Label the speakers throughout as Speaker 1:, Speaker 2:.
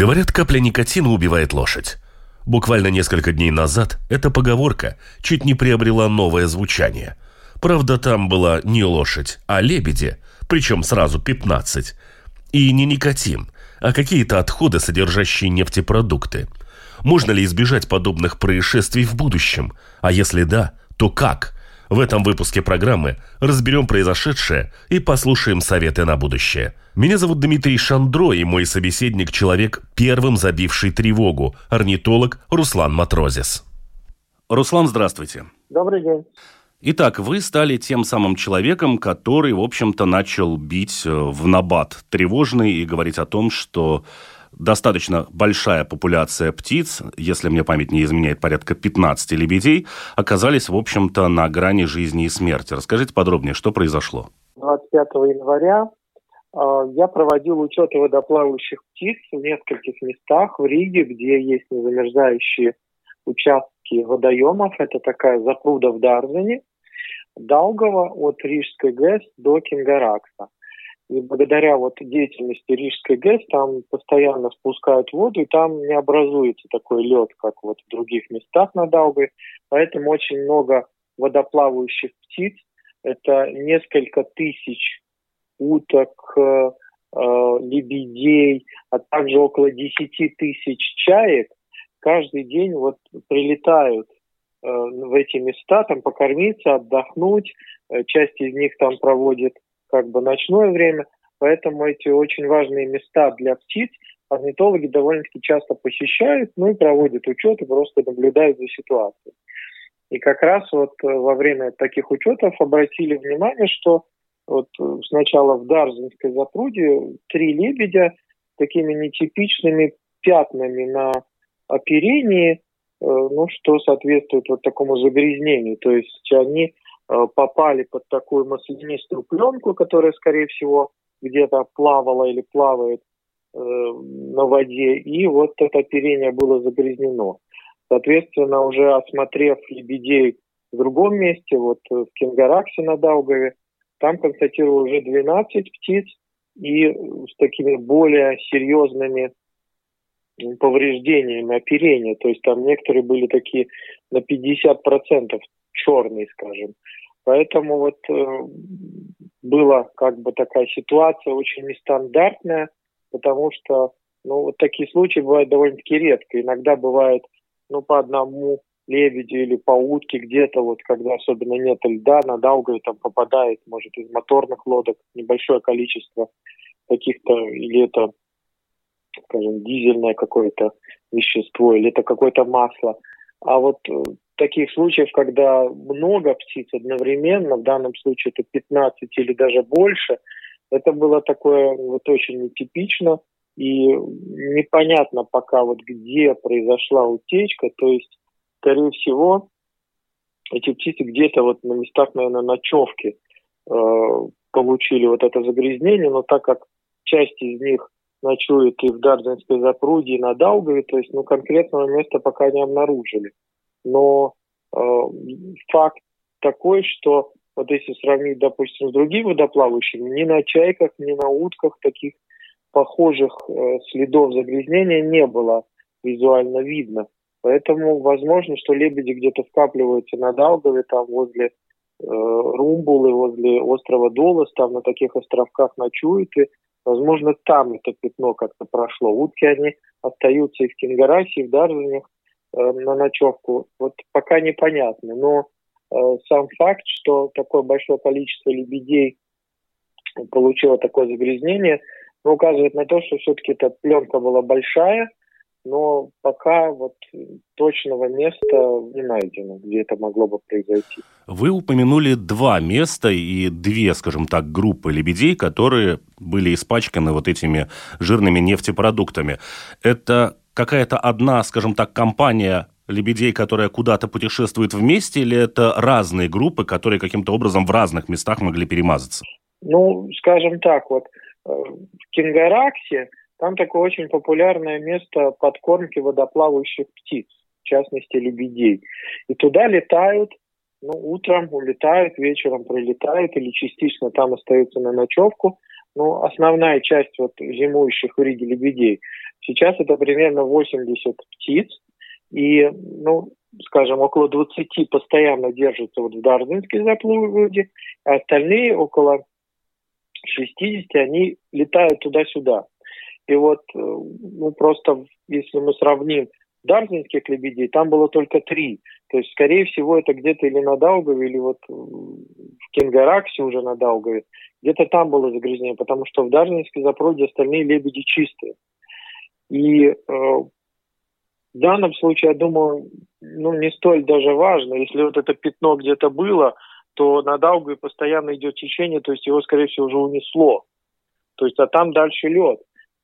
Speaker 1: Говорят, капля никотина убивает лошадь. Буквально несколько дней назад эта поговорка чуть не приобрела новое звучание. Правда, там была не лошадь, а лебеди, причем сразу 15. И не никотин, а какие-то отходы, содержащие нефтепродукты. Можно ли избежать подобных происшествий в будущем? А если да, то как? В этом выпуске программы разберем произошедшее и послушаем советы на будущее. Меня зовут Дмитрий Шандро, и мой собеседник – человек, первым забивший тревогу, орнитолог Руслан Матрозис. Руслан, здравствуйте.
Speaker 2: Добрый день.
Speaker 1: Итак, вы стали тем самым человеком, который, в общем-то, начал бить э, в набат тревожный и говорить о том, что достаточно большая популяция птиц, если мне память не изменяет, порядка 15 лебедей, оказались, в общем-то, на грани жизни и смерти. Расскажите подробнее, что произошло?
Speaker 2: 25 января э, я проводил учет водоплавающих птиц в нескольких местах в Риге, где есть незамерзающие участки водоемов. Это такая запруда в Дарзене, Даугава от Рижской ГЭС до Кингаракса. И благодаря вот деятельности Рижской ГЭС там постоянно спускают воду, и там не образуется такой лед, как вот в других местах на Даугаве. Поэтому очень много водоплавающих птиц. Это несколько тысяч уток, э, э лебедей, а также около 10 тысяч чаек каждый день вот прилетают э, в эти места, там покормиться, отдохнуть. Часть из них там проводит как бы ночное время, поэтому эти очень важные места для птиц орнитологи довольно-таки часто посещают, ну и проводят учеты, просто наблюдают за ситуацией. И как раз вот э, во время таких учетов обратили внимание, что вот э, сначала в Дарзинской запруде три лебедя такими нетипичными пятнами на оперении, э, ну, что соответствует вот такому загрязнению. То есть они попали под такую маслянистую пленку, которая, скорее всего, где-то плавала или плавает э, на воде, и вот это оперение было загрязнено. Соответственно, уже осмотрев лебедей в другом месте, вот в Кингараксе на Даугаве, там констатировал уже 12 птиц и с такими более серьезными повреждениями оперения. То есть там некоторые были такие на 50% черные, скажем. Поэтому вот э, была как бы такая ситуация очень нестандартная, потому что ну, вот такие случаи бывают довольно-таки редко. Иногда бывает ну, по одному лебедю или по утке где-то, вот когда особенно нет льда, на Даугаве там попадает, может, из моторных лодок небольшое количество каких-то, или это, скажем, дизельное какое-то вещество, или это какое-то масло. А вот э, таких случаев, когда много птиц одновременно, в данном случае это 15 или даже больше, это было такое вот очень нетипично. И непонятно пока вот где произошла утечка, то есть, скорее всего, эти птицы где-то вот на местах, наверное, ночевки э, получили вот это загрязнение, но так как часть из них ночует и в Дарденской запруде, и на Даугаве, то есть, ну, конкретного места пока не обнаружили но э, факт такой, что вот если сравнить, допустим, с другими водоплавающими, ни на чайках, ни на утках таких похожих э, следов загрязнения не было визуально видно. Поэтому возможно, что лебеди где-то скапливаются на Даугаве, там возле э, Румбулы, возле острова Долос, там на таких островках ночуют, и, возможно, там это пятно как-то прошло. Утки, они остаются и в Кингарасе, и в Даржинях, Э, на ночевку, вот пока непонятно. Но э, сам факт, что такое большое количество лебедей получило такое загрязнение, ну, указывает на то, что все-таки эта пленка была большая, но пока вот точного места не найдено, где это могло бы произойти.
Speaker 1: Вы упомянули два места и две, скажем так, группы лебедей, которые были испачканы вот этими жирными нефтепродуктами. Это какая-то одна, скажем так, компания лебедей, которая куда-то путешествует вместе, или это разные группы, которые каким-то образом в разных местах могли перемазаться?
Speaker 2: Ну, скажем так, вот э, в Кингараксе там такое очень популярное место подкормки водоплавающих птиц, в частности лебедей. И туда летают, ну, утром улетают, вечером прилетают или частично там остаются на ночевку. Ну, основная часть вот зимующих в Риге лебедей. Сейчас это примерно 80 птиц. И, ну, скажем, около 20 постоянно держатся вот в Дарвинской заплыве, а остальные около 60, они летают туда-сюда. И вот, э, ну, просто, если мы сравним дарвинских лебедей, там было только три. То есть, скорее всего, это где-то или на Даугаве, или вот в Кенгараксе уже на Даугаве. Где-то там было загрязнение, потому что в Дарвинской запруде остальные лебеди чистые. И э, в данном случае, я думаю, ну, не столь даже важно. Если вот это пятно где-то было, то на Даугаве постоянно идет течение, то есть его, скорее всего, уже унесло. То есть, а там дальше лед.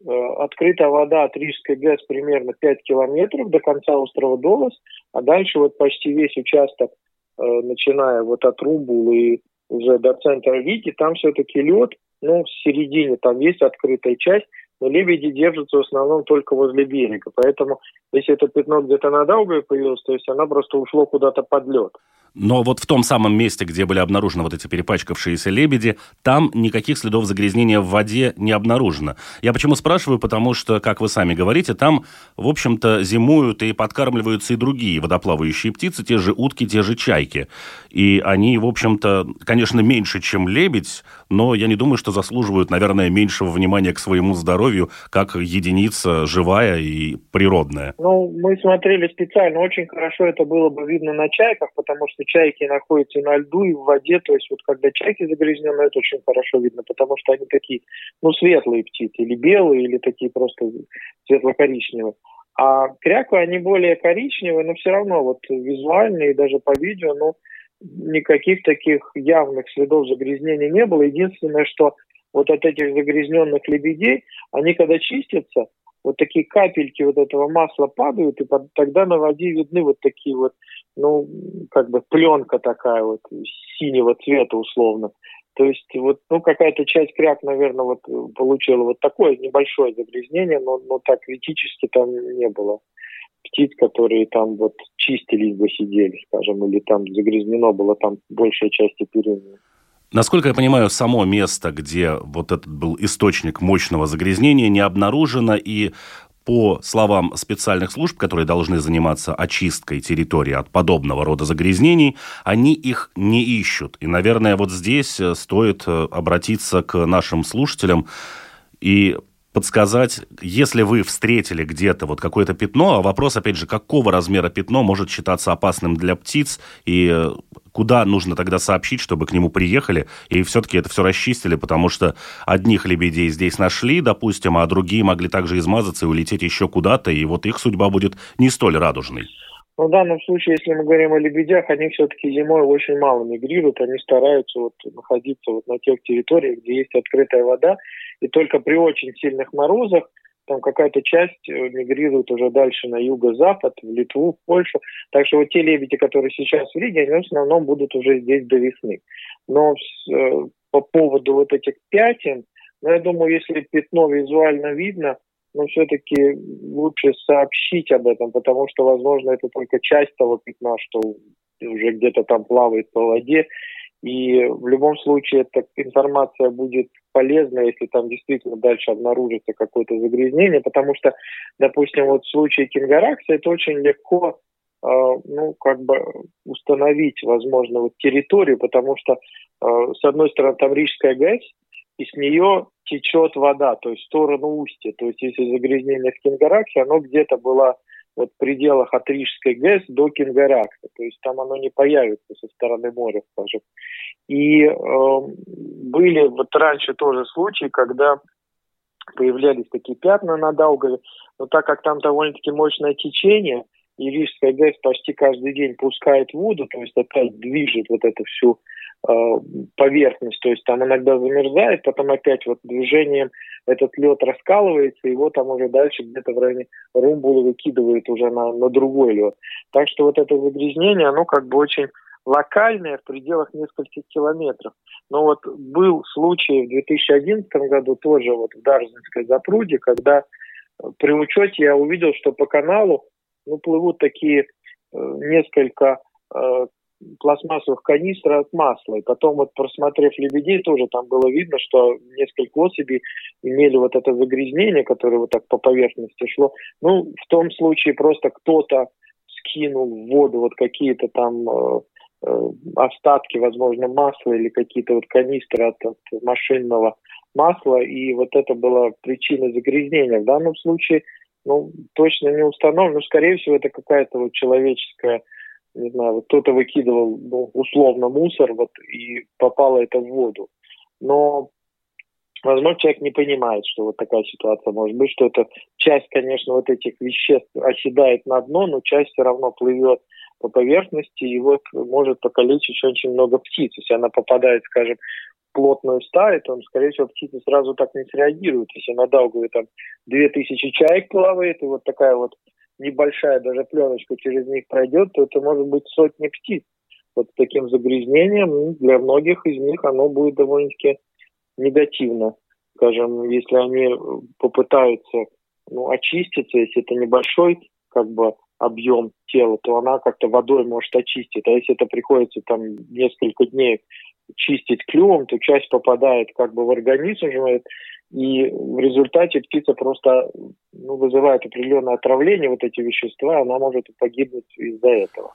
Speaker 2: Э, открытая вода от Рижской ГЭС примерно 5 километров до конца острова Долос, а дальше вот почти весь участок, э, начиная вот от Румбул и уже до центра Риги, там все-таки лед, ну, в середине там есть открытая часть, но лебеди держатся в основном только возле берега. Поэтому, если это пятно где-то на Даугаве появилось, то есть она просто ушло куда-то под лед.
Speaker 1: Но вот в том самом месте, где были обнаружены вот эти перепачкавшиеся лебеди, там никаких следов загрязнения в воде не обнаружено. Я почему спрашиваю? Потому что, как вы сами говорите, там, в общем-то, зимуют и подкармливаются и другие водоплавающие птицы, те же утки, те же чайки. И они, в общем-то, конечно, меньше, чем лебедь, но я не думаю, что заслуживают, наверное, меньшего внимания к своему здоровью, как единица живая и природная.
Speaker 2: Ну, мы смотрели специально, очень хорошо это было бы видно на чайках, потому что чайки находятся на льду, и в воде. То есть вот когда чайки загрязнены, это очень хорошо видно, потому что они такие, ну, светлые птицы, или белые, или такие просто светло-коричневые. А кряквы, они более коричневые, но все равно вот визуально и даже по видео, ну, никаких таких явных следов загрязнения не было. Единственное, что вот от этих загрязненных лебедей, они когда чистятся, вот такие капельки вот этого масла падают, и под, тогда на воде видны вот такие вот, ну, как бы пленка такая вот синего цвета условно. То есть вот, ну, какая-то часть кряк, наверное, вот получила вот такое небольшое загрязнение, но, но так критически там не было птиц, которые там вот чистились бы сидели, скажем, или там загрязнено было там большая часть перины.
Speaker 1: Насколько я понимаю, само место, где вот этот был источник мощного загрязнения, не обнаружено, и по словам специальных служб, которые должны заниматься очисткой территории от подобного рода загрязнений, они их не ищут. И, наверное, вот здесь э, стоит э, обратиться к нашим слушателям и подсказать, если вы встретили где-то вот какое-то пятно, а вопрос, опять же, какого размера пятно может считаться опасным для птиц, и э, куда нужно тогда сообщить, чтобы к нему приехали, и все-таки это все расчистили, потому что одних лебедей здесь нашли, допустим, а другие могли также измазаться и улететь еще куда-то, и вот их судьба будет не столь радужной.
Speaker 2: Ну, в данном случае, если мы говорим о лебедях, они все-таки зимой очень мало мигрируют, они стараются вот находиться вот на тех территориях, где есть открытая вода, и только при очень сильных морозах там какая-то часть э, мигрирует уже дальше на юго-запад, в Литву, в Польшу. Так что вот те лебеди, которые сейчас в Риге, они в основном будут уже здесь до весны. Но э, по поводу вот этих пятен, ну, я думаю, если пятно визуально видно, но все-таки лучше сообщить об этом, потому что, возможно, это только часть того пятна, что уже где-то там плавает по воде, и в любом случае эта информация будет полезна, если там действительно дальше обнаружится какое-то загрязнение, потому что, допустим, вот в случае Кингаракса это очень легко э, ну, как бы установить, возможно, вот территорию, потому что, э, с одной стороны, там Рижская ГЭС, и с нее течет вода, то есть в сторону устья. То есть если загрязнение в Кингараксе, оно где-то было вот в пределах от Рижской ГЭС до Кингаракса. То есть там оно не появится со стороны моря, скажем. И э, были вот раньше тоже случаи, когда появлялись такие пятна на Даугаве. Но так как там довольно-таки мощное течение, и ГЭС почти каждый день пускает воду, то есть опять движет вот эту всю э, поверхность, то есть там иногда замерзает, потом опять вот движением этот лед раскалывается, его там уже дальше где-то в районе Румбула выкидывает уже на, на другой лед. Так что вот это загрязнение, оно как бы очень локальное в пределах нескольких километров. Но вот был случай в 2011 году тоже вот в Дарзинской запруде, когда при учете я увидел, что по каналу ну, плывут такие э, несколько э, пластмассовых канистр от масла. И потом вот просмотрев лебедей, тоже там было видно, что несколько особей имели вот это загрязнение, которое вот так по поверхности шло. Ну, в том случае просто кто-то скинул в воду вот какие-то там э, э, остатки, возможно, масла или какие-то вот канистры от, от машинного масла, и вот это была причина загрязнения. В данном случае ну, точно не установлено, но, скорее всего, это какая-то вот человеческая, не знаю, вот кто-то выкидывал, ну, условно, мусор, вот, и попало это в воду. Но, возможно, человек не понимает, что вот такая ситуация может быть, что это часть, конечно, вот этих веществ оседает на дно, но часть все равно плывет по поверхности и вот может покалечить очень много птиц. Если она попадает, скажем, плотную стаю, то, скорее всего, птицы сразу так не среагируют. Если на Даугаве там две тысячи чаек плавает, и вот такая вот небольшая даже пленочка через них пройдет, то это может быть сотни птиц. Вот таким загрязнением для многих из них оно будет довольно-таки негативно. Скажем, если они попытаются ну, очиститься, если это небольшой как бы объем тела, то она как-то водой может очистить. А если это приходится там несколько дней чистить клювом, то часть попадает как бы в организм, и в результате птица просто ну, вызывает определенное отравление, вот эти вещества, она может погибнуть из-за этого.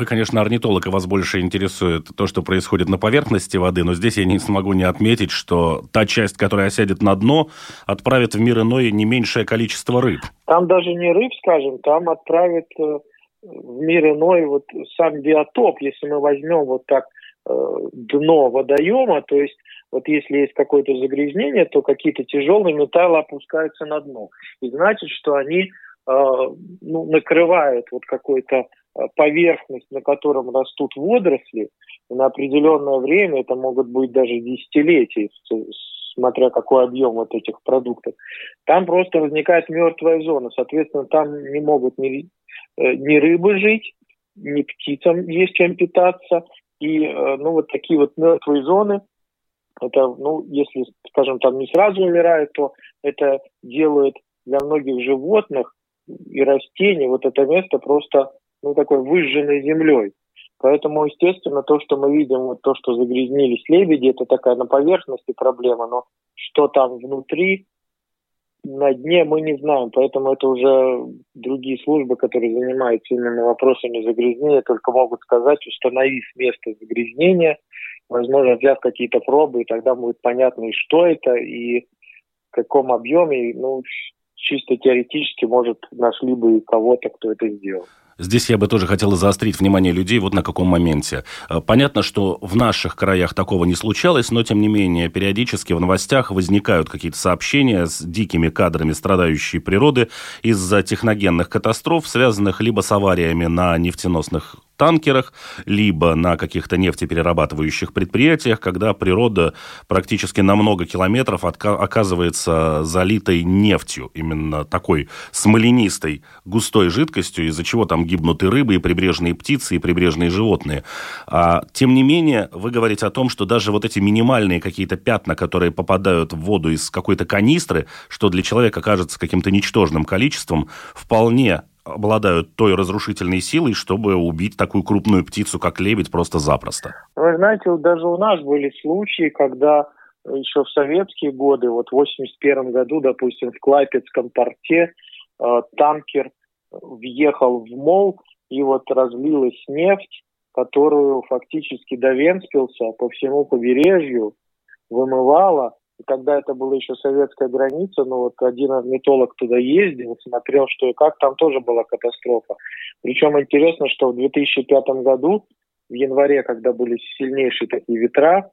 Speaker 1: Вы, конечно, орнитолог, и вас больше интересует то, что происходит на поверхности воды, но здесь я не смогу не отметить, что та часть, которая осядет на дно, отправит в мир иной не меньшее количество рыб.
Speaker 2: Там даже не рыб, скажем, там отправит э, в мир иной вот сам биотоп. Если мы возьмем вот так э, дно водоема, то есть вот если есть какое-то загрязнение, то какие-то тяжелые металлы опускаются на дно. И значит, что они э, ну, накрывают вот какой-то поверхность, на котором растут водоросли, на определенное время, это могут быть даже десятилетия, смотря какой объем вот этих продуктов, там просто возникает мертвая зона. Соответственно, там не могут ни, э, ни рыбы жить, ни птицам есть чем питаться. И э, ну, вот такие вот мертвые зоны, это, ну, если, скажем, там не сразу умирают, то это делает для многих животных и растений вот это место просто ну, такой выжженной землей. Поэтому, естественно, то, что мы видим, вот то, что загрязнились лебеди, это такая на поверхности проблема, но что там внутри, на дне мы не знаем, поэтому это уже другие службы, которые занимаются именно вопросами загрязнения, только могут сказать, установив место загрязнения, возможно, взяв какие-то пробы, и тогда будет понятно, и что это, и в каком объеме, ну, чисто теоретически, может, нашли бы кого-то, кто это сделал.
Speaker 1: Здесь я бы тоже хотел заострить внимание людей вот на каком моменте. Э, понятно, что в наших краях такого не случалось, но тем не менее периодически в новостях возникают какие-то сообщения с дикими кадрами страдающей природы из-за техногенных катастроф, связанных либо с авариями на нефтеносных танкерах, либо на каких-то нефтеперерабатывающих предприятиях, когда природа практически на много километров оказывается залитой нефтью, именно такой смоленистой, густой жидкостью, из-за чего там гибнут и рыбы, и прибрежные птицы, и прибрежные животные. А, тем не менее, вы говорите о том, что даже вот эти минимальные какие-то пятна, которые попадают в воду из какой-то канистры, что для человека кажется каким-то ничтожным количеством, вполне обладают той разрушительной силой, чтобы убить такую крупную птицу, как лебедь, просто запросто?
Speaker 2: Вы знаете, даже у нас были случаи, когда еще в советские годы, вот в 81 году, допустим, в Клайпецком порте э, танкер въехал в мол, и вот разлилась нефть, которую фактически до Венспилса по всему побережью вымывала, и когда это была еще советская граница, ну вот один орнитолог туда ездил, смотрел, что и как, там тоже была катастрофа. Причем интересно, что в 2005 году, в январе, когда были сильнейшие такие ветра,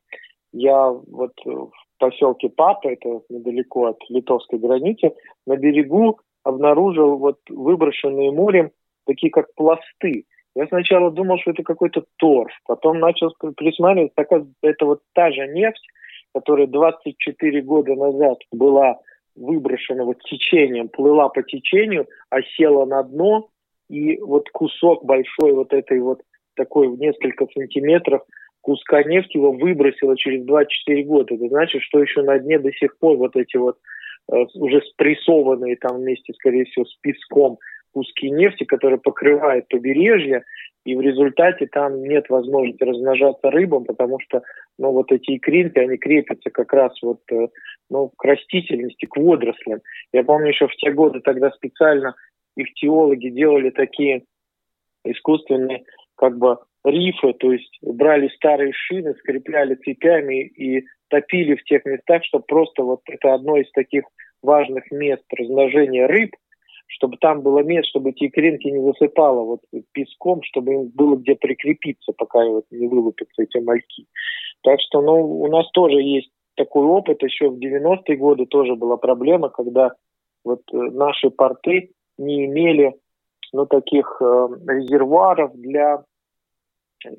Speaker 2: я вот в поселке Папа, это недалеко от литовской границы, на берегу обнаружил вот выброшенные морем такие как пласты. Я сначала думал, что это какой-то торф, потом начал присматриваться, так это вот та же нефть, которая 24 года назад была выброшена вот течением, плыла по течению, а села на дно, и вот кусок большой вот этой вот такой в несколько сантиметров куска нефти его выбросило через 24 года. Это значит, что еще на дне до сих пор вот эти вот э, уже спрессованные там вместе, скорее всего, с песком куски нефти, которые покрывают побережье, и в результате там нет возможности размножаться рыбам, потому что ну, вот эти икринки, они крепятся как раз вот, э, ну, к растительности, к водорослям. Я помню еще в те годы тогда специально их теологи делали такие искусственные как бы рифы, то есть брали старые шины, скрепляли цепями и топили в тех местах, чтобы просто вот это одно из таких важных мест размножения рыб, чтобы там было место, чтобы эти икринки не засыпало вот песком, чтобы им было где прикрепиться, пока вот не вылупятся эти мальки. Так что, ну, у нас тоже есть такой опыт. Еще в 90-е годы тоже была проблема, когда вот э, наши порты не имели ну, таких э, резервуаров для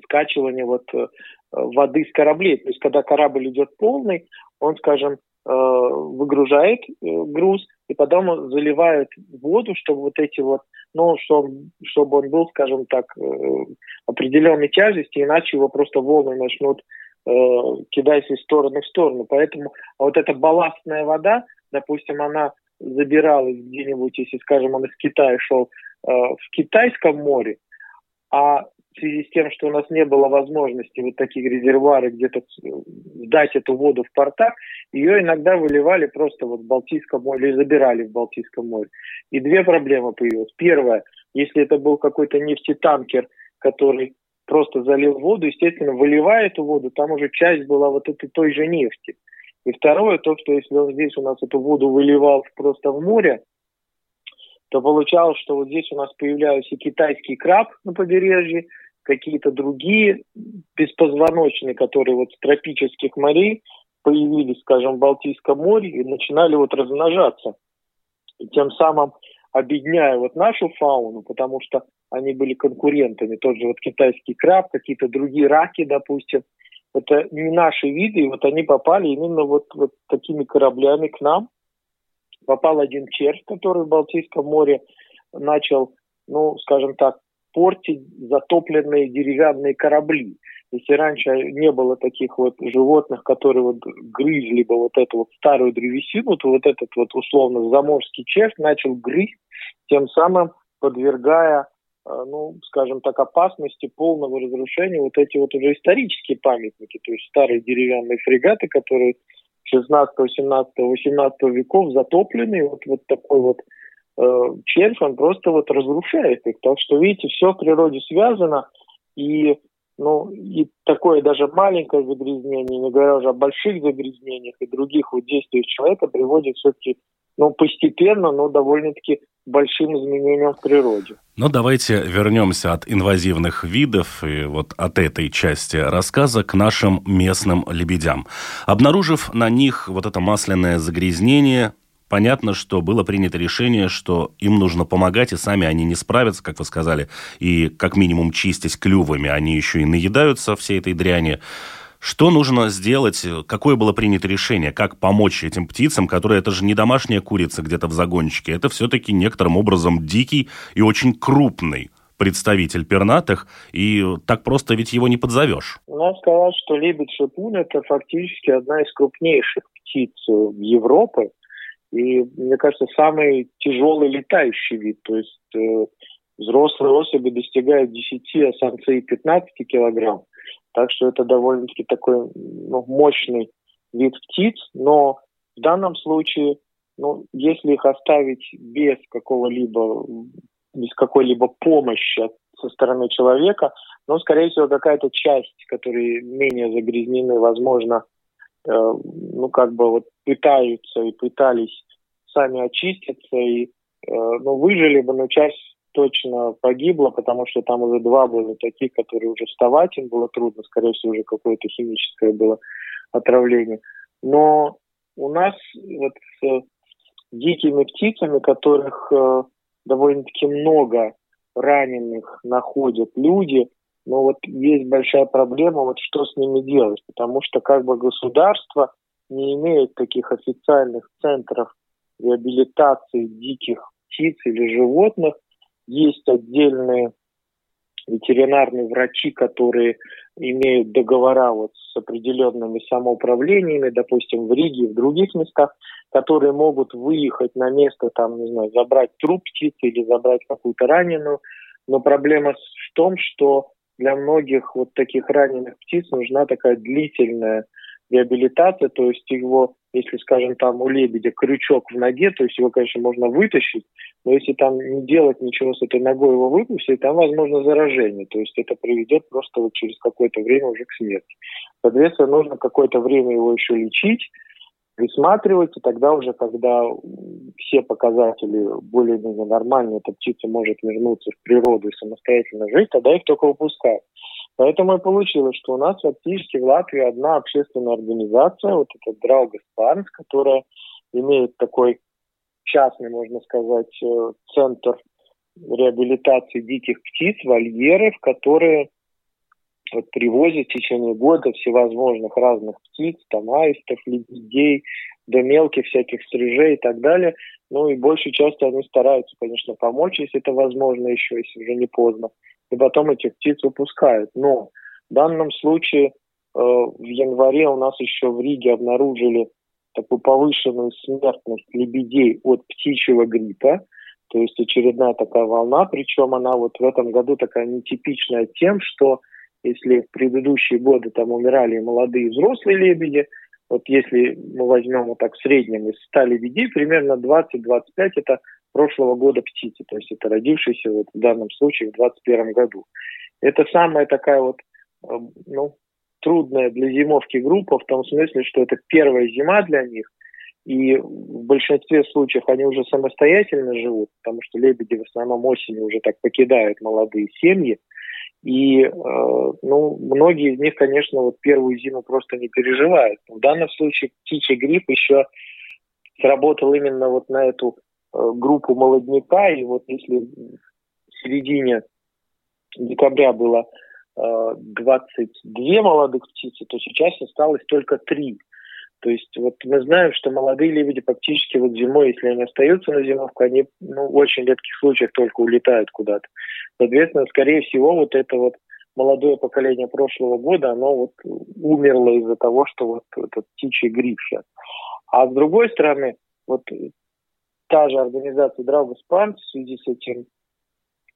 Speaker 2: скачивания вот э, воды с кораблей. То есть, когда корабль идет полный, он, скажем, выгружает э, груз и потом заливает воду, чтобы вот эти вот, ну, чтобы, он был, скажем так, э, определенной тяжести, иначе его просто волны начнут э, кидать из стороны в сторону. Поэтому вот эта балластная вода, допустим, она забиралась где-нибудь, если, скажем, он из Китая шел э, в Китайском море, а в связи с тем, что у нас не было возможности вот таких резервуаров где-то дать эту воду в портах, ее иногда выливали просто вот в Балтийском море или забирали в Балтийском море. И две проблемы появились. Первое, если это был какой-то нефтетанкер, который просто залил воду, естественно, выливая эту воду, там уже часть была вот этой той же нефти. И второе, то, что если он здесь у нас эту воду выливал просто в море, то получалось, что вот здесь у нас появлялся китайский краб на побережье, какие-то другие беспозвоночные, которые вот с тропических морей появились, скажем, в Балтийском море и начинали вот размножаться. И тем самым объединяя вот нашу фауну, потому что они были конкурентами, тот же вот китайский краб, какие-то другие раки, допустим, это не наши виды, и вот они попали именно вот, вот такими кораблями к нам. Попал один червь, который в Балтийском море начал, ну, скажем так, портить затопленные деревянные корабли. Если раньше не было таких вот животных, которые вот грызли бы вот эту вот старую древесину, то вот этот вот условно заморский червь начал грызть, тем самым подвергая, э, ну, скажем так, опасности полного разрушения вот эти вот уже исторические памятники, то есть старые деревянные фрегаты, которые 16, 17, 18 веков затоплены, вот, вот такой вот червь, он просто вот разрушает их. Так что, видите, все в природе связано, и, ну, и такое даже маленькое загрязнение, не говоря уже о больших загрязнениях и других вот действиях человека, приводит все-таки ну, постепенно, но довольно-таки большим изменениям в природе.
Speaker 1: Но давайте вернемся от инвазивных видов и вот от этой части рассказа к нашим местным лебедям. Обнаружив на них вот это масляное загрязнение, понятно, что было принято решение, что им нужно помогать, и сами они не справятся, как вы сказали, и как минимум чистить клювами, они еще и наедаются всей этой дряни. Что нужно сделать? Какое было принято решение? Как помочь этим птицам, которые это же не домашняя курица где-то в загончике, это все-таки некоторым образом дикий и очень крупный представитель пернатых, и так просто ведь его не подзовешь.
Speaker 2: Надо сказать, что лебедь-шипун – это фактически одна из крупнейших птиц Европы, и, мне кажется, самый тяжелый летающий вид. То есть э, взрослые особи достигают 10, а самцы 15 килограмм. Так что это довольно-таки такой ну, мощный вид птиц. Но в данном случае, ну, если их оставить без какого-либо без какой-либо помощи со стороны человека, ну, скорее всего, какая-то часть, которые менее загрязнены, возможно, ну, как бы вот пытаются и пытались сами очиститься и, э, ну, выжили бы, но часть точно погибла, потому что там уже два было таких, которые уже вставать им было трудно, скорее всего, уже какое-то химическое было отравление. Но у нас вот с дикими птицами, которых э, довольно-таки много раненых находят люди, но вот есть большая проблема, вот что с ними делать, потому что как бы государство не имеет таких официальных центров реабилитации диких птиц или животных. Есть отдельные ветеринарные врачи, которые имеют договора вот с определенными самоуправлениями, допустим, в Риге и в других местах, которые могут выехать на место, там, не знаю, забрать труп птицы или забрать какую-то раненую. Но проблема в том, что для многих вот таких раненых птиц нужна такая длительная реабилитация, то есть его, если, скажем, там у лебедя крючок в ноге, то есть его, конечно, можно вытащить, но если там не делать ничего с этой ногой, его выпустить, там возможно заражение, то есть это приведет просто вот через какое-то время уже к смерти. Соответственно, нужно какое-то время его еще лечить, присматривать, и тогда уже, когда все показатели более-менее нормальные, эта птица может вернуться в природу и самостоятельно жить, тогда их только выпускают. Поэтому и получилось, что у нас фактически в Латвии одна общественная организация, вот этот Драугас Парнс, которая имеет такой частный, можно сказать, э, центр реабилитации диких птиц, вольеры, в которые вот привозят в течение года всевозможных разных птиц, там аистов, лебедей, до мелких всяких стрижей и так далее. Ну и большей части они стараются, конечно, помочь, если это возможно еще, если уже не поздно. И потом этих птиц выпускают. Но в данном случае э, в январе у нас еще в Риге обнаружили такую повышенную смертность лебедей от птичьего гриппа. То есть очередная такая волна, причем она вот в этом году такая нетипичная тем, что если в предыдущие годы там умирали молодые взрослые лебеди, вот если мы возьмем вот так в среднем из 100 лебедей, примерно 20-25 это прошлого года птицы, то есть это родившиеся вот в данном случае в 2021 году. Это самая такая вот, э, ну, трудная для зимовки группа в том смысле, что это первая зима для них, и в большинстве случаев они уже самостоятельно живут, потому что лебеди в основном осенью уже так покидают молодые семьи, и э, ну, многие из них, конечно, вот первую зиму просто не переживают. В данном случае птичий грипп еще сработал именно вот на эту э, группу молодняка. И вот если в середине декабря было э, 22 молодых птицы, то сейчас осталось только 3. То есть вот мы знаем, что молодые лебеди практически вот зимой, если они остаются на зимовку, они ну, в очень редких случаях только улетают куда-то. Соответственно, скорее всего, вот это вот молодое поколение прошлого года, оно вот умерло из-за того, что вот этот птичий грипп сейчас. А с другой стороны, вот та же организация Драгус Пант в связи с этим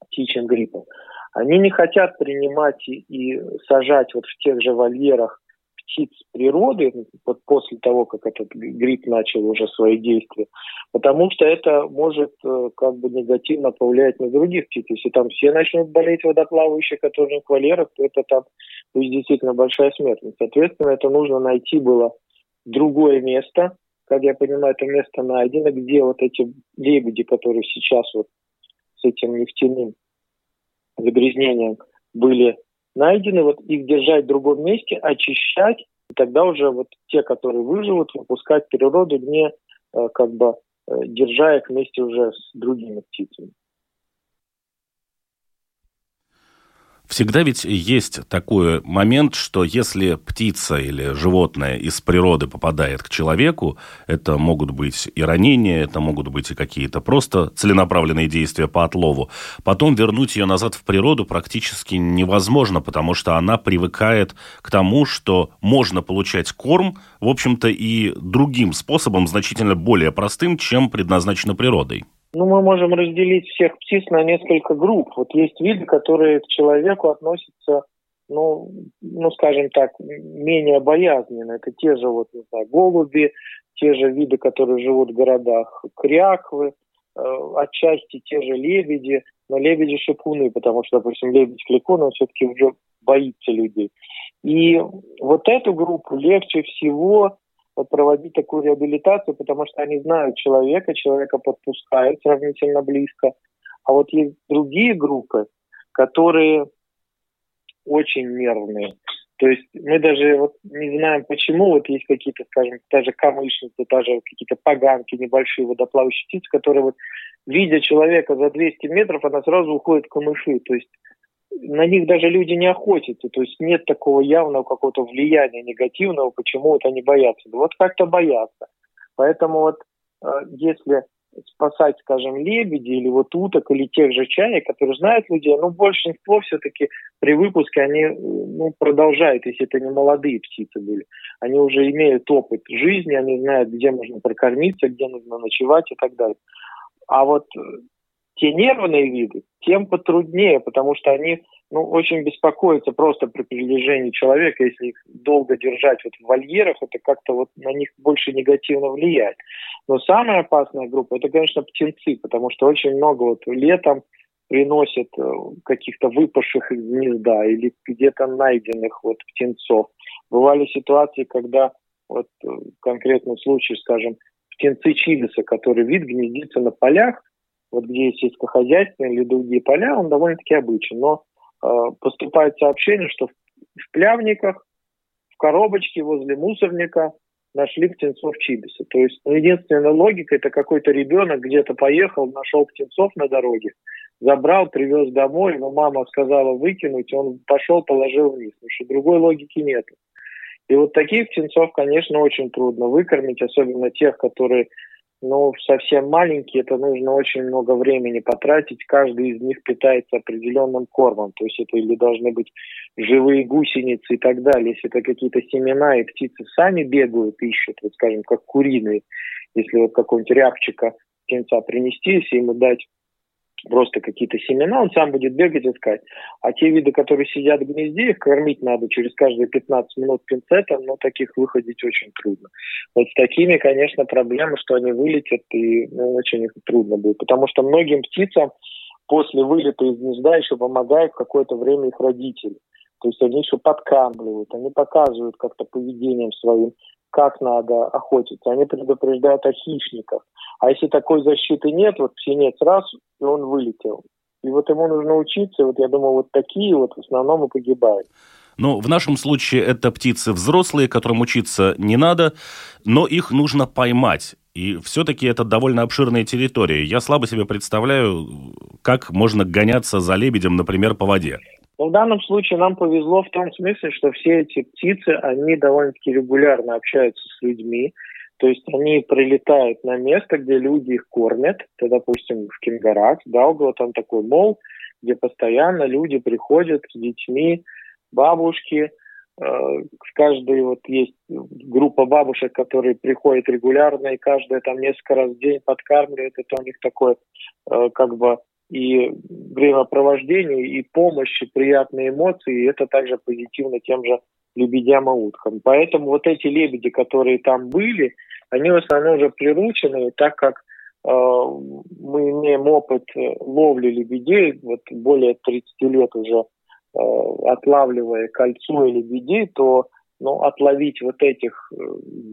Speaker 2: птичьим гриппом, они не хотят принимать и, и сажать вот в тех же вольерах птиц природы вот после того, как этот грипп начал уже свои действия, потому что это может э, как бы негативно повлиять на других птиц. Если там все начнут болеть водоплавающие, которые в вольерах, то это там будет действительно большая смертность. Соответственно, это нужно найти было другое место. Как я понимаю, это место найдено, где вот эти лебеди, которые сейчас вот с этим нефтяным загрязнением были найдены, вот их держать в другом месте, очищать, и тогда уже вот те, которые выживут, выпускать в природу, не э, как бы э, держа их вместе уже с другими птицами.
Speaker 1: Всегда ведь есть такой момент, что если птица или животное из природы попадает к человеку, это могут быть и ранения, это могут быть и какие-то просто целенаправленные действия по отлову. Потом вернуть ее назад в природу практически невозможно, потому что она привыкает к тому, что можно получать корм, в общем-то, и другим способом, значительно более простым, чем предназначено природой.
Speaker 2: Ну, мы можем разделить всех птиц на несколько групп. Вот есть виды, которые к человеку относятся, ну, ну, скажем так, менее боязненно. Это те же вот, не знаю, голуби, те же виды, которые живут в городах, кряквы, э, отчасти те же лебеди, но лебеди шипуны, потому что, допустим, лебедь кликун, он все-таки уже боится людей. И вот эту группу легче всего проводить такую реабилитацию, потому что они знают человека, человека подпускают сравнительно близко. А вот есть другие группы, которые очень нервные. То есть мы даже вот не знаем, почему вот есть какие-то, скажем, даже камышницы, даже какие-то поганки, небольшие водоплавающие птицы, которые вот, видя человека за 200 метров, она сразу уходит в камыши. То есть на них даже люди не охотятся, то есть нет такого явного какого-то влияния негативного, почему вот они боятся. Вот как-то боятся. Поэтому вот э, если спасать, скажем, лебеди или вот уток или тех же чаек, которые знают людей, ну, большинство все-таки при выпуске они ну, продолжают, если это не молодые птицы были. Они уже имеют опыт жизни, они знают, где можно прокормиться, где нужно ночевать и так далее. А вот э, те нервные виды, тем потруднее, потому что они ну, очень беспокоятся просто при приближении человека, если их долго держать вот в вольерах, это как-то вот на них больше негативно влияет. Но самая опасная группа, это, конечно, птенцы, потому что очень много вот летом приносят э, каких-то выпавших из гнезда или где-то найденных вот птенцов. Бывали ситуации, когда вот э, конкретный случай, скажем, птенцы чибиса, который вид гнездится на полях, вот где есть сельскохозяйственные или другие поля, он довольно-таки обычен. Но э, поступает сообщение, что в, в плявниках, в коробочке возле мусорника нашли птенцов чибиса. То есть ну, единственная логика – это какой-то ребенок где-то поехал, нашел птенцов на дороге, забрал, привез домой, но мама сказала выкинуть, он пошел, положил вниз. Потому что другой логики нет. И вот таких птенцов, конечно, очень трудно выкормить, особенно тех, которые ну, совсем маленькие, это нужно очень много времени потратить. Каждый из них питается определенным кормом. То есть это или должны быть живые гусеницы и так далее. Если это какие-то семена, и птицы сами бегают, ищут, вот скажем, как куриные. Если вот какого-нибудь рябчика птенца принести, если ему дать просто какие-то семена, он сам будет бегать искать. А те виды, которые сидят в гнезде, их кормить надо через каждые 15 минут пинцетом, но таких выходить очень трудно. Вот с такими, конечно, проблемы, что они вылетят, и ну, очень их трудно будет. Потому что многим птицам после вылета из гнезда еще помогают какое-то время их родители. То есть они еще подкармливают, они показывают как-то поведением своим, как надо охотиться. Они предупреждают о хищниках. А если такой защиты нет, вот птенец раз, и он вылетел. И вот ему нужно учиться, вот я думаю, вот такие вот в основном и погибают.
Speaker 1: Ну, в нашем случае это птицы взрослые, которым учиться не надо, но их нужно поймать. И все-таки это довольно обширная территория. Я слабо себе представляю, как можно гоняться за лебедем, например, по воде.
Speaker 2: Но в данном случае нам повезло в том смысле, что все эти птицы, они довольно-таки регулярно общаются с людьми. То есть они прилетают на место, где люди их кормят. Это, допустим, в Кингарак, да, у там такой мол, где постоянно люди приходят с детьми, бабушки. Э, в каждой вот есть группа бабушек, которые приходят регулярно, и каждая там несколько раз в день подкармливает. Это у них такое э, как бы и времяпровождение, и помощь, и приятные эмоции, и это также позитивно тем же лебедям и уткам. Поэтому вот эти лебеди, которые там были, они в основном уже приручены, так как э, мы имеем опыт ловли лебедей, вот более 30 лет уже э, отлавливая кольцо и лебедей, то ну, отловить вот этих э,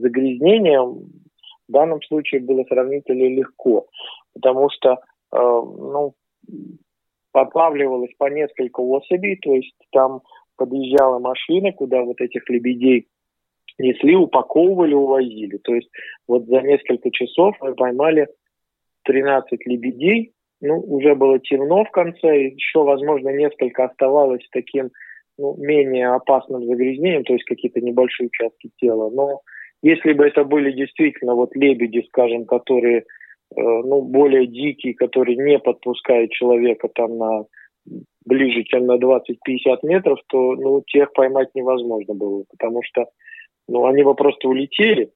Speaker 2: загрязнений в данном случае было сравнительно легко, потому что э, ну, подлавливалось по несколько особей, то есть там подъезжала машина, куда вот этих лебедей несли, упаковывали, увозили. То есть вот за несколько часов мы поймали 13 лебедей, ну, уже было темно в конце, еще, возможно, несколько оставалось таким ну, менее опасным загрязнением, то есть какие-то небольшие участки тела. Но если бы это были действительно вот лебеди, скажем, которые ну, более дикий, который не подпускает человека там на ближе, чем на 20-50 метров, то ну, тех поймать невозможно было, потому что ну, они бы просто улетели,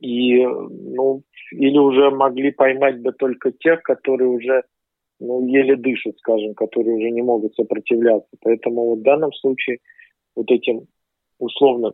Speaker 2: и, ну, или уже могли поймать бы только тех, которые уже ну, еле дышат, скажем, которые уже не могут сопротивляться. Поэтому вот в данном случае вот этим условно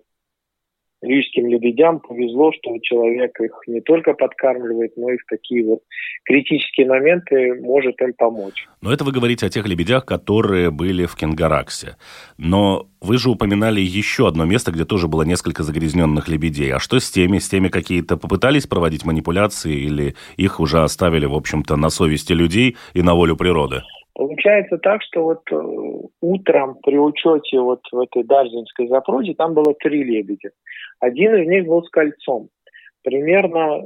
Speaker 2: рижским лебедям повезло, что человек их не только подкармливает, но и в такие вот критические моменты может им помочь.
Speaker 1: Но это вы говорите о тех лебедях, которые были в Кенгараксе. Но вы же упоминали еще одно место, где тоже было несколько загрязненных лебедей. А что с теми? С теми какие-то попытались проводить манипуляции или их уже оставили, в общем-то, на совести людей и на волю природы?
Speaker 2: Получается так, что вот э, утром при учете вот в этой Дарзинской запруде там было три лебедя. Один из них был с кольцом. Примерно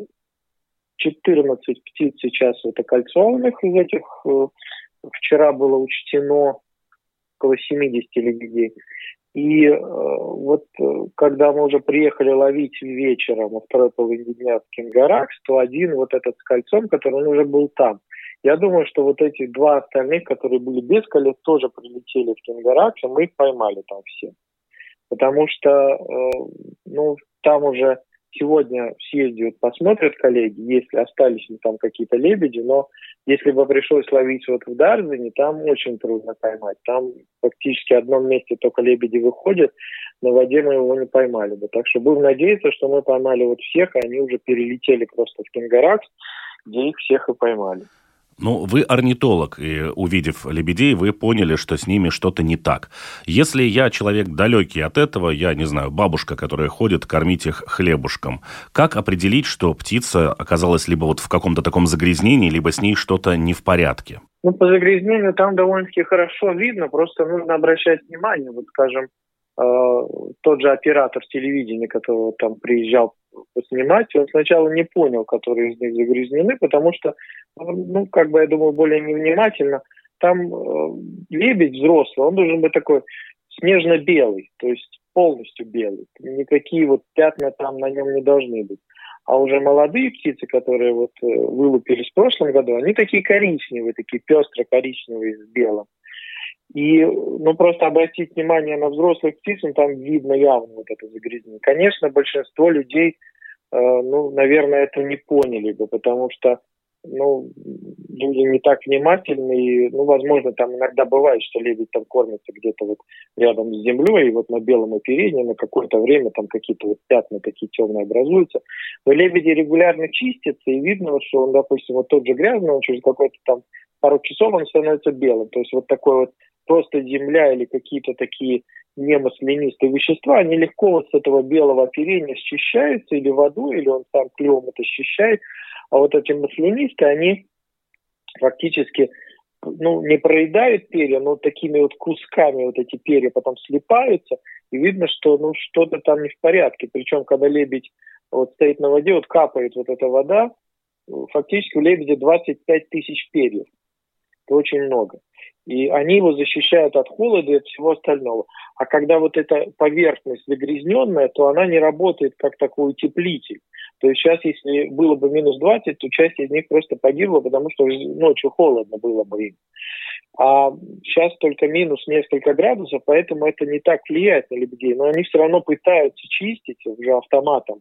Speaker 2: 14 птиц сейчас вот окольцованных из этих. Э, вчера было учтено около 70 лебедей. И э, вот э, когда мы уже приехали ловить вечером во второй половине дня в Кингаракс, то один вот этот с кольцом, который он уже был там. Я думаю, что вот эти два остальных, которые были без колец, тоже прилетели в Кингаракс, и мы их поймали там все. Потому что, э, ну, там уже сегодня съездят, посмотрят коллеги, если остались ли там какие-то лебеди, но если бы пришлось ловить вот в Дарзине, там очень трудно поймать. Там фактически в одном месте только лебеди выходят, на воде мы его не поймали бы. Так что будем надеяться, что мы поймали вот всех, и они уже перелетели просто в Кингаракс, где их всех и поймали.
Speaker 1: Ну, вы орнитолог, и увидев лебедей, вы поняли, что с ними что-то не так. Если я человек далекий от этого, я не знаю, бабушка, которая ходит кормить их хлебушком, как определить, что птица оказалась либо вот в каком-то таком загрязнении, либо с ней что-то не в порядке?
Speaker 2: Ну, по загрязнению там довольно-таки хорошо видно, просто нужно обращать внимание. Вот, скажем, тот же оператор телевидения, который там приезжал поснимать, он сначала не понял, которые из них загрязнены, потому что, ну, как бы, я думаю, более невнимательно. Там э, лебедь взрослый, он должен быть такой снежно-белый, то есть полностью белый. Никакие вот пятна там на нем не должны быть. А уже молодые птицы, которые вот э, вылупились в прошлом году, они такие коричневые, такие пестро-коричневые с белым. И ну, просто обратить внимание на взрослых птиц, ну, там видно явно вот это загрязнение. Конечно, большинство людей, э, ну, наверное, это не поняли бы, потому что ну, люди не так внимательны, и, ну, возможно, там иногда бывает, что лебедь там кормится где-то вот рядом с землей, и вот на белом оперении на какое-то время там какие-то вот пятна такие темные образуются. Но лебеди регулярно чистятся, и видно, что он, допустим, вот тот же грязный, он через какой-то там пару часов он становится белым. То есть вот такой вот просто земля или какие-то такие немаслянистые вещества, они легко вот с этого белого оперения счищаются или водой, или он сам клювом это счищает. А вот эти маслянистые, они фактически ну, не проедают перья, но такими вот кусками вот эти перья потом слипаются, и видно, что ну, что-то там не в порядке. Причем, когда лебедь вот стоит на воде, вот капает вот эта вода, фактически у лебедя 25 тысяч перьев. Это очень много. И они его защищают от холода и от всего остального. А когда вот эта поверхность загрязненная, то она не работает как такой утеплитель. То есть сейчас, если было бы минус 20, то часть из них просто погибла, потому что ночью холодно было бы им. А сейчас только минус несколько градусов, поэтому это не так влияет на людей. Но они все равно пытаются чистить уже автоматом.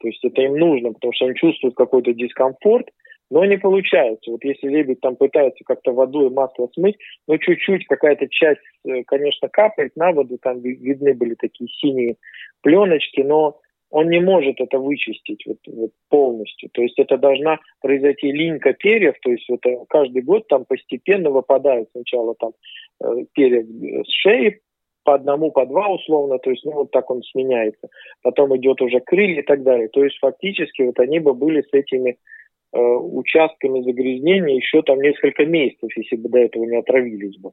Speaker 2: То есть это им нужно, потому что они чувствуют какой-то дискомфорт, но не получается. Вот если лебедь там пытается как-то водой масло смыть, ну чуть-чуть какая-то часть, э, конечно, капает на воду, там видны были такие синие пленочки, но он не может это вычистить вот, вот полностью. То есть это должна произойти линька перьев, то есть вот э, каждый год там постепенно выпадают сначала там э, перья с шеи, по одному, по два условно, то есть, ну, вот так он сменяется. Потом идет уже крылья и так далее. То есть, фактически, вот они бы были с этими участками загрязнения еще там несколько месяцев, если бы до этого не отравились бы.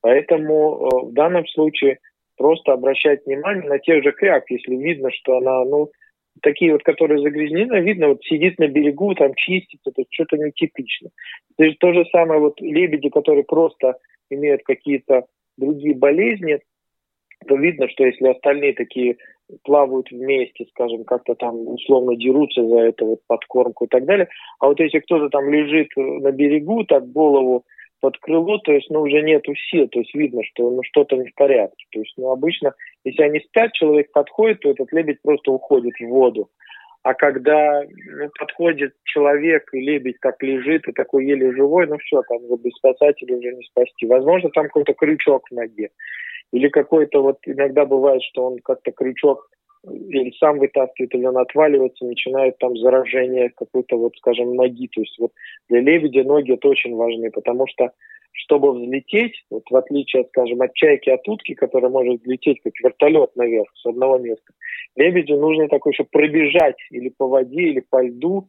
Speaker 2: Поэтому э, в данном случае просто обращать внимание на тех же кряк, если видно, что она, ну, такие вот, которые загрязнены, видно, вот сидит на берегу, там чистится, то что-то нетипично. То есть то же самое вот лебеди, которые просто имеют какие-то другие болезни, то видно, что если остальные такие плавают вместе, скажем, как-то там условно дерутся за эту вот подкормку и так далее. А вот если кто-то там лежит на берегу, так голову под крыло, то есть, ну, уже нету сил, то есть видно, что ну, что-то не в порядке. То есть, ну, обычно, если они спят, человек подходит, то этот лебедь просто уходит в воду. А когда ну, подходит человек, и лебедь как лежит, и такой еле живой, ну все, там уже без спасателя уже не спасти. Возможно, там какой-то крючок в ноге. Или какой-то вот иногда бывает, что он как-то крючок или сам вытаскивает, или он отваливается, начинает там заражение какой-то вот, скажем, ноги. То есть вот для лебедя ноги это очень важны, потому что чтобы взлететь, вот в отличие, скажем, от чайки, от утки, которая может взлететь как вертолет наверх с одного места, лебедю нужно такой, чтобы пробежать или по воде, или по льду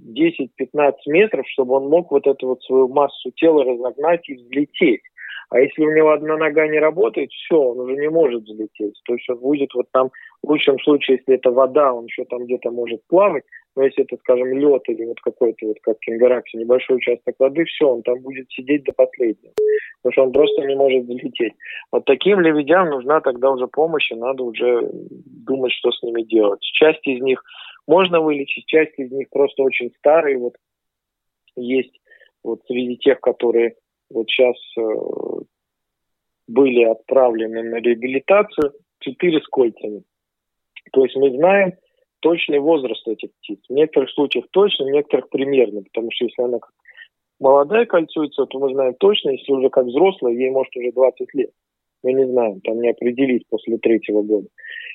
Speaker 2: 10-15 метров, чтобы он мог вот эту вот свою массу тела разогнать и взлететь. А если у него одна нога не работает, все, он уже не может взлететь. То есть он будет вот там, в лучшем случае, если это вода, он еще там где-то может плавать, но если это, скажем, лед или вот какой-то, вот как Кенгаракси, небольшой участок воды, все, он там будет сидеть до последнего. Потому что он просто не может взлететь. Вот таким лебедям нужна тогда уже помощь, и надо уже думать, что с ними делать. Часть из них можно вылечить, часть из них просто очень старые. Вот есть вот среди тех, которые вот сейчас э, были отправлены на реабилитацию, четыре с кольцами. То есть мы знаем точный возраст этих птиц. В некоторых случаях точно, в некоторых примерно, потому что если она как молодая кольцуется, то мы знаем точно, если уже как взрослая, ей может уже 20 лет. Мы не знаем, там не определить после третьего года.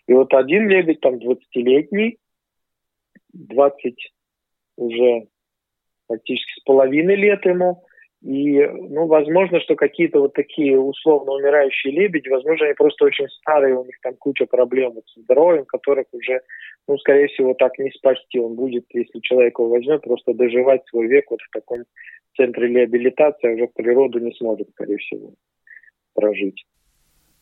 Speaker 2: И вот один лебедь, там 20-летний, 20 уже практически с половиной лет ему, и, ну, возможно, что какие-то вот такие условно умирающие лебеди, возможно, они просто очень старые, у них там куча проблем с здоровьем, которых уже, ну, скорее всего, так не спасти. Он будет, если человек его возьмет, просто доживать свой век вот в таком центре реабилитации, а уже в природу не сможет, скорее всего, прожить.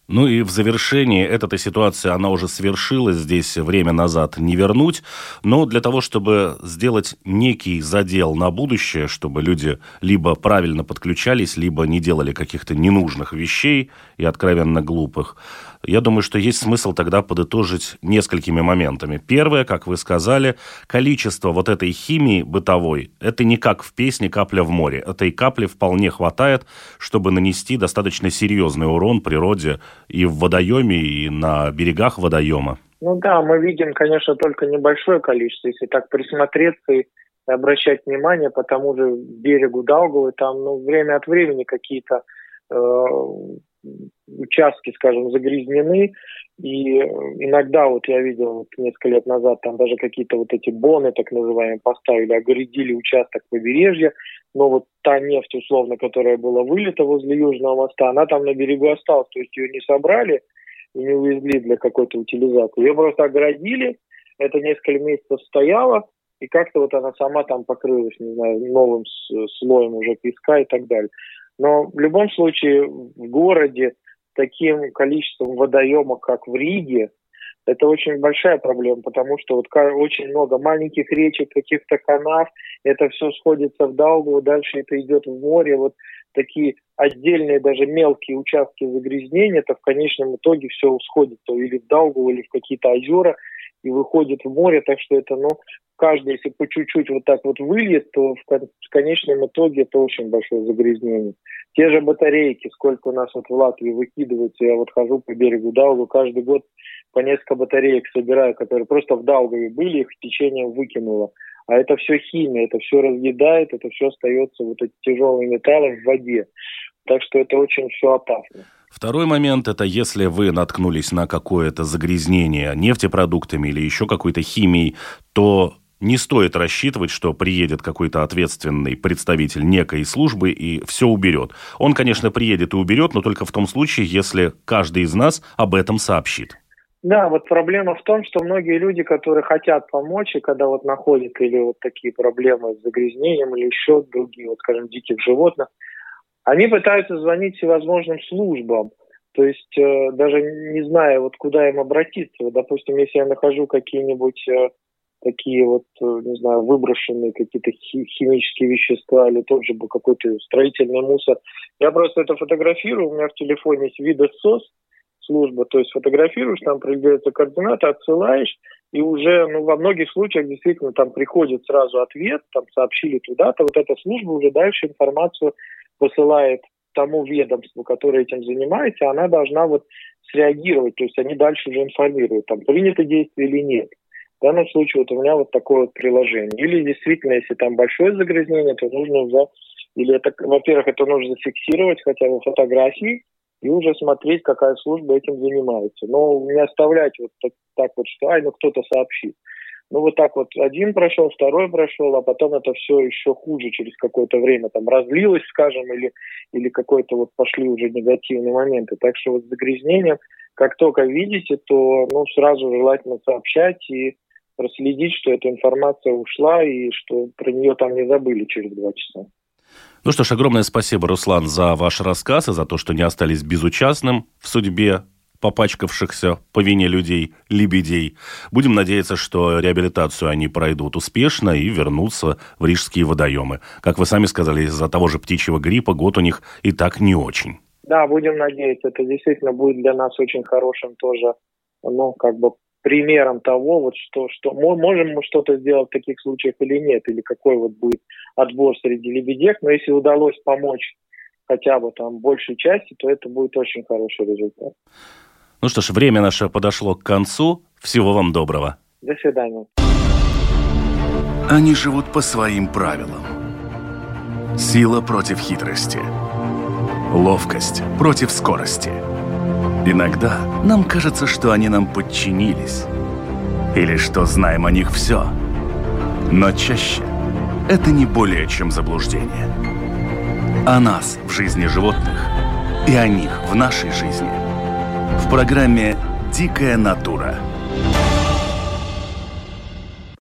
Speaker 1: Ну и в завершении эта ситуация, она уже свершилась, здесь время назад не вернуть, но для того, чтобы сделать некий задел на будущее, чтобы люди либо правильно подключались, либо не делали каких-то ненужных вещей и откровенно глупых, я думаю, что есть смысл тогда подытожить несколькими моментами. Первое, как вы сказали, количество вот этой химии бытовой, это не как в песне «Капля в море». Этой капли вполне хватает, чтобы нанести достаточно серьезный урон природе и в водоеме, и на берегах водоема.
Speaker 2: Ну да, мы видим, конечно, только небольшое количество. Если так присмотреться и обращать внимание по тому же берегу Даугавы, там ну, время от времени какие-то э, участки, скажем, загрязнены, и иногда вот я видел вот несколько лет назад там даже какие-то вот эти боны, так называемые, поставили, огородили участок побережья, но вот та нефть, условно, которая была вылита возле Южного моста, она там на берегу осталась, то есть ее не собрали и не увезли для какой-то утилизации. Ее просто огородили, это несколько месяцев стояло, и как-то вот она сама там покрылась, не знаю, новым слоем уже песка и так далее. Но в любом случае в городе таким количеством водоема, как в Риге, это очень большая проблема, потому что вот очень много маленьких речек, каких-то канав, это все сходится в Далгу, дальше это идет в море, вот такие отдельные даже мелкие участки загрязнения, это в конечном итоге все сходится или в Далгу, или в какие-то озера, и выходит в море, так что это, ну, каждый, если по чуть-чуть вот так вот выльет, то в конечном итоге это очень большое загрязнение. Те же батарейки, сколько у нас вот в Латвии выкидывается, я вот хожу по берегу Даугу, каждый год по несколько батареек собираю, которые просто в Даугаве были, их течением выкинуло. А это все химия, это все разъедает, это все остается, вот эти тяжелые металлы в воде. Так что это очень все опасно.
Speaker 1: Второй момент – это если вы наткнулись на какое-то загрязнение нефтепродуктами или еще какой-то химией, то не стоит рассчитывать, что приедет какой-то ответственный представитель некой службы и все уберет. Он, конечно, приедет и уберет, но только в том случае, если каждый из нас об этом сообщит.
Speaker 2: Да, вот проблема в том, что многие люди, которые хотят помочь, и когда вот находят или вот такие проблемы с загрязнением, или еще другие, вот скажем, диких животных, они пытаются звонить всевозможным службам, то есть э, даже не зная, вот куда им обратиться. Вот, допустим, если я нахожу какие-нибудь э, такие вот, э, не знаю, выброшенные какие-то химические вещества или тот же какой-то строительный мусор. Я просто это фотографирую, у меня в телефоне есть видосос служба, то есть фотографируешь, там определяются координаты, отсылаешь, и уже, ну, во многих случаях действительно там приходит сразу ответ, там сообщили туда-то, вот эта служба уже дальше информацию посылает тому ведомству, которое этим занимается, она должна вот среагировать, то есть они дальше уже информируют, там принято действие или нет. В данном случае вот у меня вот такое вот приложение. Или действительно, если там большое загрязнение, то нужно уже, или это, во-первых, это нужно зафиксировать хотя бы фотографии, и уже смотреть, какая служба этим занимается. Но не оставлять вот так, так вот, что ай, ну кто-то сообщит. Ну вот так вот один прошел, второй прошел, а потом это все еще хуже через какое-то время там разлилось, скажем, или, или какой-то вот пошли уже негативные моменты. Так что вот с как только видите, то ну, сразу желательно сообщать и проследить, что эта информация ушла и что про нее там не забыли через два часа.
Speaker 3: Ну что ж, огромное спасибо, Руслан, за ваш рассказ и за то, что не остались безучастным в судьбе попачкавшихся по вине людей, лебедей. Будем надеяться, что реабилитацию они пройдут успешно и вернутся в рижские водоемы. Как вы сами сказали, из-за того же птичьего гриппа год у них и так не очень.
Speaker 2: Да, будем надеяться. Это действительно будет для нас очень хорошим тоже, ну, как бы примером того, вот что, что можем мы что-то сделать в таких случаях или нет, или какой вот будет отбор среди лебедек. Но если удалось помочь хотя бы там большей части, то это будет очень хороший результат.
Speaker 3: Ну что ж, время наше подошло к концу. Всего вам доброго.
Speaker 2: До свидания.
Speaker 3: Они живут по своим правилам. Сила против хитрости. Ловкость против скорости. Иногда нам кажется, что они нам подчинились. Или что знаем о них все. Но чаще это не более чем заблуждение. О нас в жизни животных и о них в нашей жизни – в программе «Дикая натура».